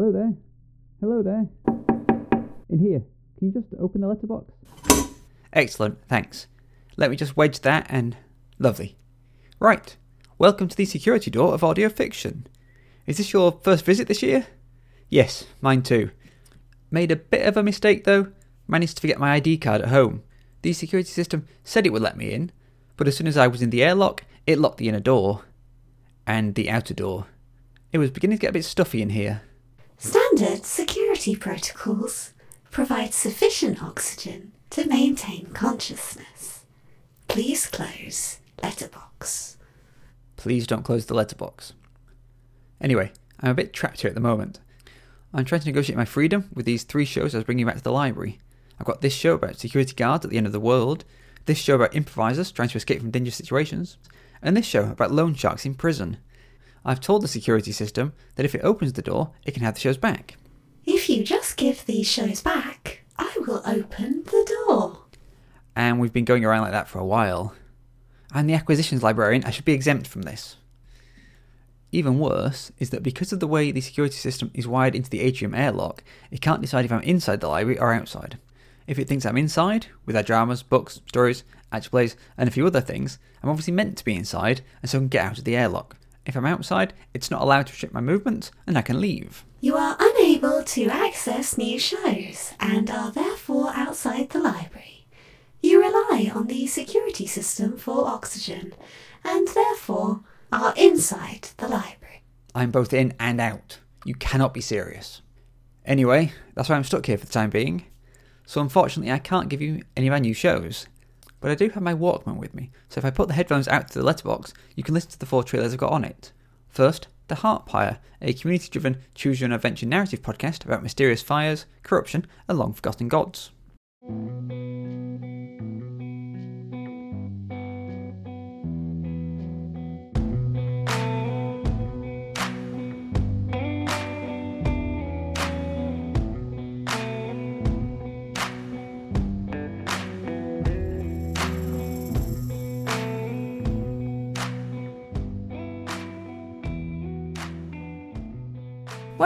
Hello there. Hello there. In here. Can you just open the letterbox? Excellent, thanks. Let me just wedge that and. Lovely. Right. Welcome to the security door of audio fiction. Is this your first visit this year? Yes, mine too. Made a bit of a mistake though. Managed to forget my ID card at home. The security system said it would let me in, but as soon as I was in the airlock, it locked the inner door. And the outer door. It was beginning to get a bit stuffy in here. Standard security protocols provide sufficient oxygen to maintain consciousness. Please close letterbox. Please don't close the letterbox. Anyway, I'm a bit trapped here at the moment. I'm trying to negotiate my freedom with these three shows I was bringing back to the library. I've got this show about security guards at the end of the world, this show about improvisers trying to escape from dangerous situations, and this show about loan sharks in prison. I've told the security system that if it opens the door, it can have the shows back. If you just give these shows back, I will open the door. And we've been going around like that for a while. I'm the acquisitions librarian, I should be exempt from this. Even worse is that because of the way the security system is wired into the atrium airlock, it can't decide if I'm inside the library or outside. If it thinks I'm inside, with our dramas, books, stories, action plays, and a few other things, I'm obviously meant to be inside, and so I can get out of the airlock. If I'm outside, it's not allowed to restrict my movement, and I can leave. You are unable to access new shows and are therefore outside the library. You rely on the security system for oxygen and therefore are inside the library. I'm both in and out. You cannot be serious. Anyway, that's why I'm stuck here for the time being. So unfortunately, I can't give you any of my new shows. But I do have my Walkman with me, so if I put the headphones out to the letterbox, you can listen to the four trailers I've got on it. First, The Heartpire, a community driven choose your own adventure narrative podcast about mysterious fires, corruption, and long forgotten gods.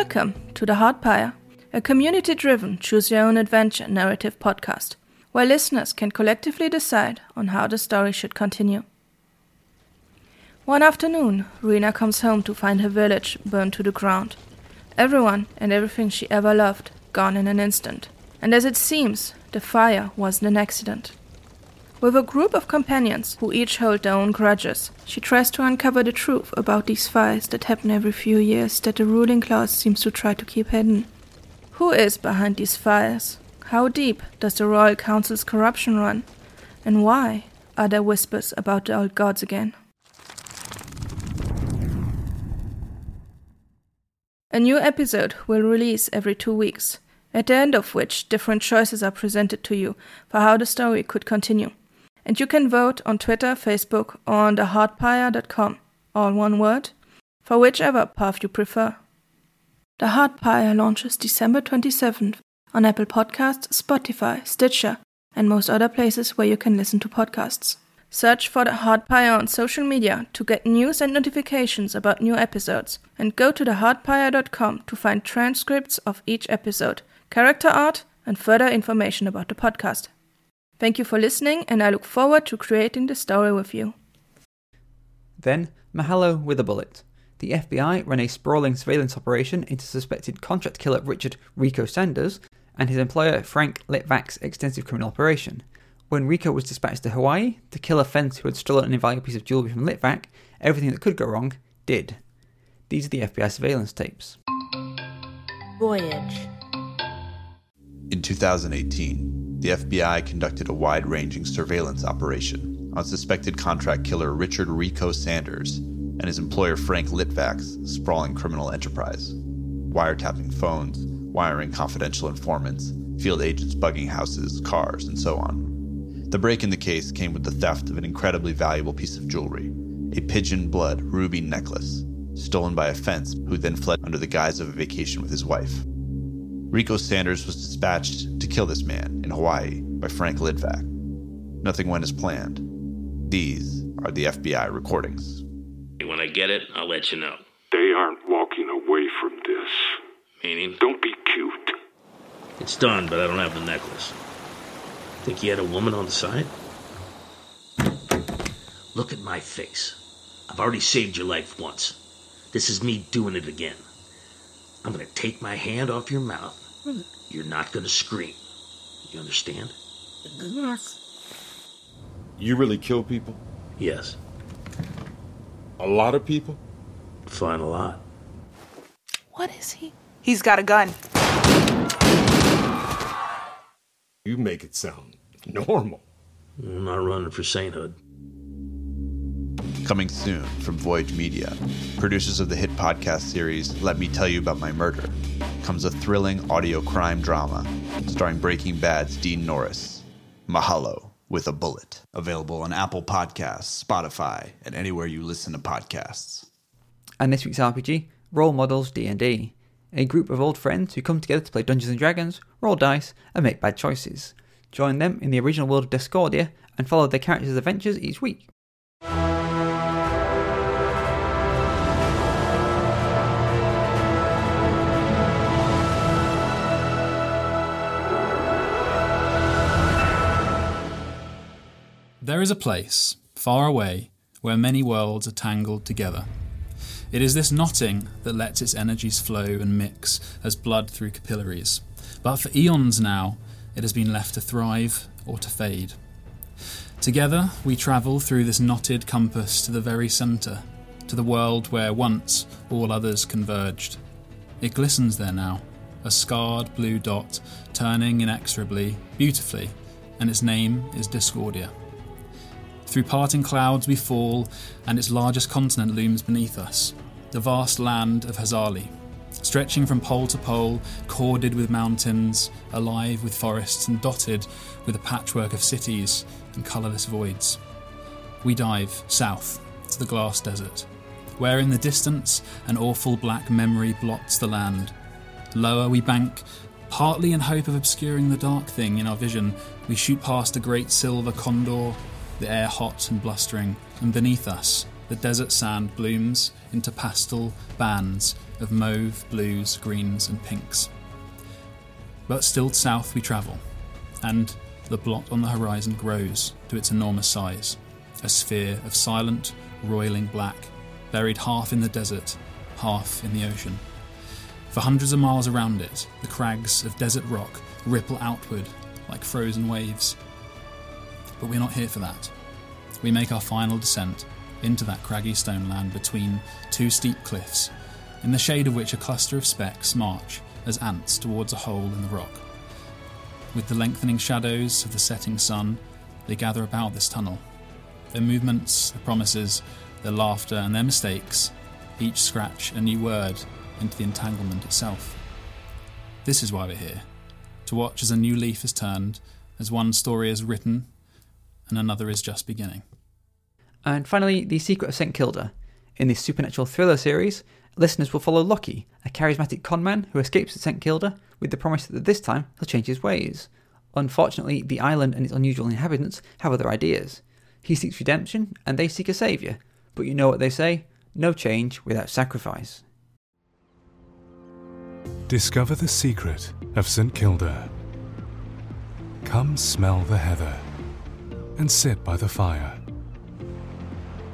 Welcome to The Heartpire, a community driven choose your own adventure narrative podcast, where listeners can collectively decide on how the story should continue. One afternoon, Rena comes home to find her village burned to the ground. Everyone and everything she ever loved gone in an instant. And as it seems, the fire wasn't an accident. With a group of companions who each hold their own grudges, she tries to uncover the truth about these fires that happen every few years that the ruling class seems to try to keep hidden. Who is behind these fires? How deep does the Royal Council's corruption run? And why are there whispers about the old gods again? A new episode will release every two weeks, at the end of which different choices are presented to you for how the story could continue. And you can vote on Twitter, Facebook, or on theheartpire.com, all one word, for whichever path you prefer. The Heartpire launches December 27th on Apple Podcasts, Spotify, Stitcher, and most other places where you can listen to podcasts. Search for the Heartpire on social media to get news and notifications about new episodes, and go to theheartpire.com to find transcripts of each episode, character art, and further information about the podcast. Thank you for listening, and I look forward to creating the story with you. Then, Mahalo with a bullet. The FBI ran a sprawling surveillance operation into suspected contract killer Richard Rico Sanders and his employer Frank Litvak's extensive criminal operation. When Rico was dispatched to Hawaii to kill a fence who had stolen an invaluable piece of jewelry from Litvak, everything that could go wrong did. These are the FBI surveillance tapes. Voyage. In 2018, the FBI conducted a wide ranging surveillance operation on suspected contract killer Richard Rico Sanders and his employer Frank Litvak's sprawling criminal enterprise. Wiretapping phones, wiring confidential informants, field agents bugging houses, cars, and so on. The break in the case came with the theft of an incredibly valuable piece of jewelry a pigeon blood ruby necklace, stolen by a fence who then fled under the guise of a vacation with his wife. Rico Sanders was dispatched to kill this man in Hawaii by Frank Litvak. Nothing went as planned. These are the FBI recordings. When I get it, I'll let you know. They aren't walking away from this. Meaning? Don't be cute. It's done, but I don't have the necklace. Think you had a woman on the side? Look at my face. I've already saved your life once. This is me doing it again. I'm gonna take my hand off your mouth. You're not gonna scream. You understand? Yes. You really kill people? Yes. A lot of people? Fine a lot. What is he? He's got a gun. You make it sound normal. I'm not running for sainthood. Coming soon from Voyage Media, producers of the hit podcast series Let Me Tell You About My Murder, comes a thrilling audio crime drama starring Breaking Bad's Dean Norris, Mahalo with a Bullet. Available on Apple Podcasts, Spotify, and anywhere you listen to podcasts. And this week's RPG, Role Models D&D, a group of old friends who come together to play Dungeons and Dragons, roll dice, and make bad choices. Join them in the original world of Discordia and follow their characters' adventures each week. There is a place, far away, where many worlds are tangled together. It is this knotting that lets its energies flow and mix as blood through capillaries. But for eons now, it has been left to thrive or to fade. Together, we travel through this knotted compass to the very centre, to the world where once all others converged. It glistens there now, a scarred blue dot, turning inexorably, beautifully, and its name is Discordia. Through parting clouds we fall, and its largest continent looms beneath us the vast land of Hazali. Stretching from pole to pole, corded with mountains, alive with forests, and dotted with a patchwork of cities and colourless voids. We dive south to the glass desert, where in the distance an awful black memory blots the land. Lower we bank, partly in hope of obscuring the dark thing in our vision, we shoot past a great silver condor the air hot and blustering, and beneath us, the desert sand blooms into pastel bands of mauve, blues, greens, and pinks. But still south we travel, and the blot on the horizon grows to its enormous size, a sphere of silent, roiling black, buried half in the desert, half in the ocean. For hundreds of miles around it, the crags of desert rock ripple outward like frozen waves, but we're not here for that. We make our final descent into that craggy stone land between two steep cliffs, in the shade of which a cluster of specks march as ants towards a hole in the rock. With the lengthening shadows of the setting sun, they gather about this tunnel. Their movements, their promises, their laughter, and their mistakes each scratch a new word into the entanglement itself. This is why we're here to watch as a new leaf is turned, as one story is written and another is just beginning. And finally, The Secret of St. Kilda. In this supernatural thriller series, listeners will follow Lockie, a charismatic conman who escapes at St. Kilda with the promise that this time he'll change his ways. Unfortunately, the island and its unusual inhabitants have other ideas. He seeks redemption, and they seek a saviour. But you know what they say no change without sacrifice. Discover the secret of St. Kilda. Come smell the heather and sit by the fire.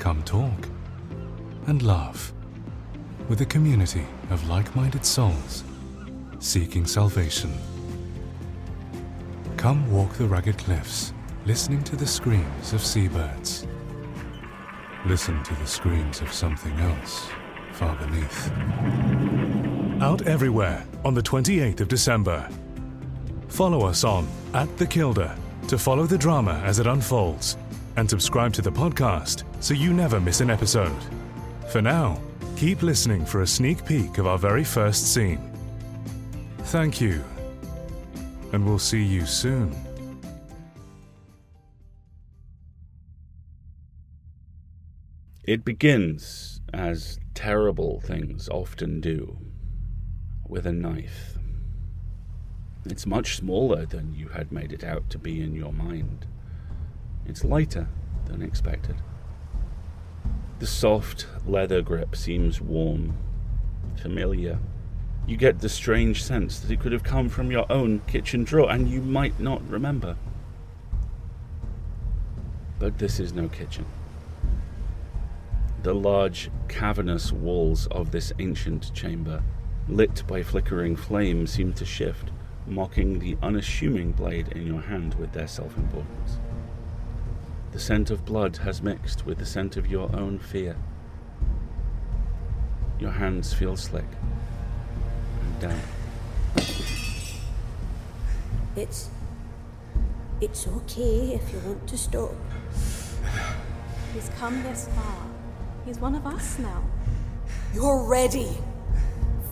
Come talk and laugh with a community of like minded souls seeking salvation. Come walk the rugged cliffs, listening to the screams of seabirds. Listen to the screams of something else far beneath. Out everywhere on the 28th of December. Follow us on at The Kilda to follow the drama as it unfolds and subscribe to the podcast so you never miss an episode. For now, keep listening for a sneak peek of our very first scene. Thank you, and we'll see you soon. It begins, as terrible things often do, with a knife. It's much smaller than you had made it out to be in your mind. It's lighter than expected. The soft leather grip seems warm, familiar, You get the strange sense that it could have come from your own kitchen drawer, and you might not remember. But this is no kitchen. The large, cavernous walls of this ancient chamber, lit by flickering flame, seem to shift, mocking the unassuming blade in your hand with their self importance. The scent of blood has mixed with the scent of your own fear. Your hands feel slick and damp. It's. It's okay if you want to stop. He's come this far. He's one of us now. You're ready.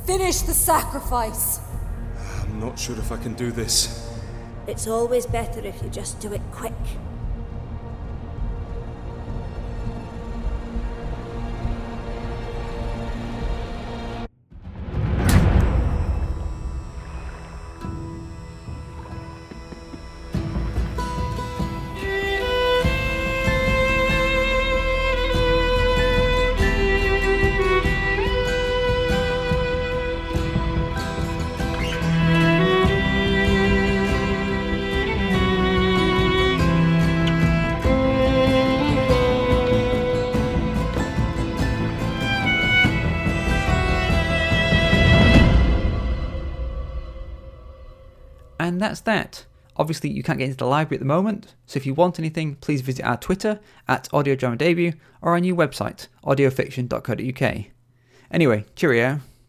Finish the sacrifice. I'm not sure if I can do this. It's always better if you just do it quick. And that's that. Obviously, you can't get into the library at the moment, so if you want anything, please visit our Twitter at Audio Drama Debut or our new website, audiofiction.co.uk. Anyway, cheerio.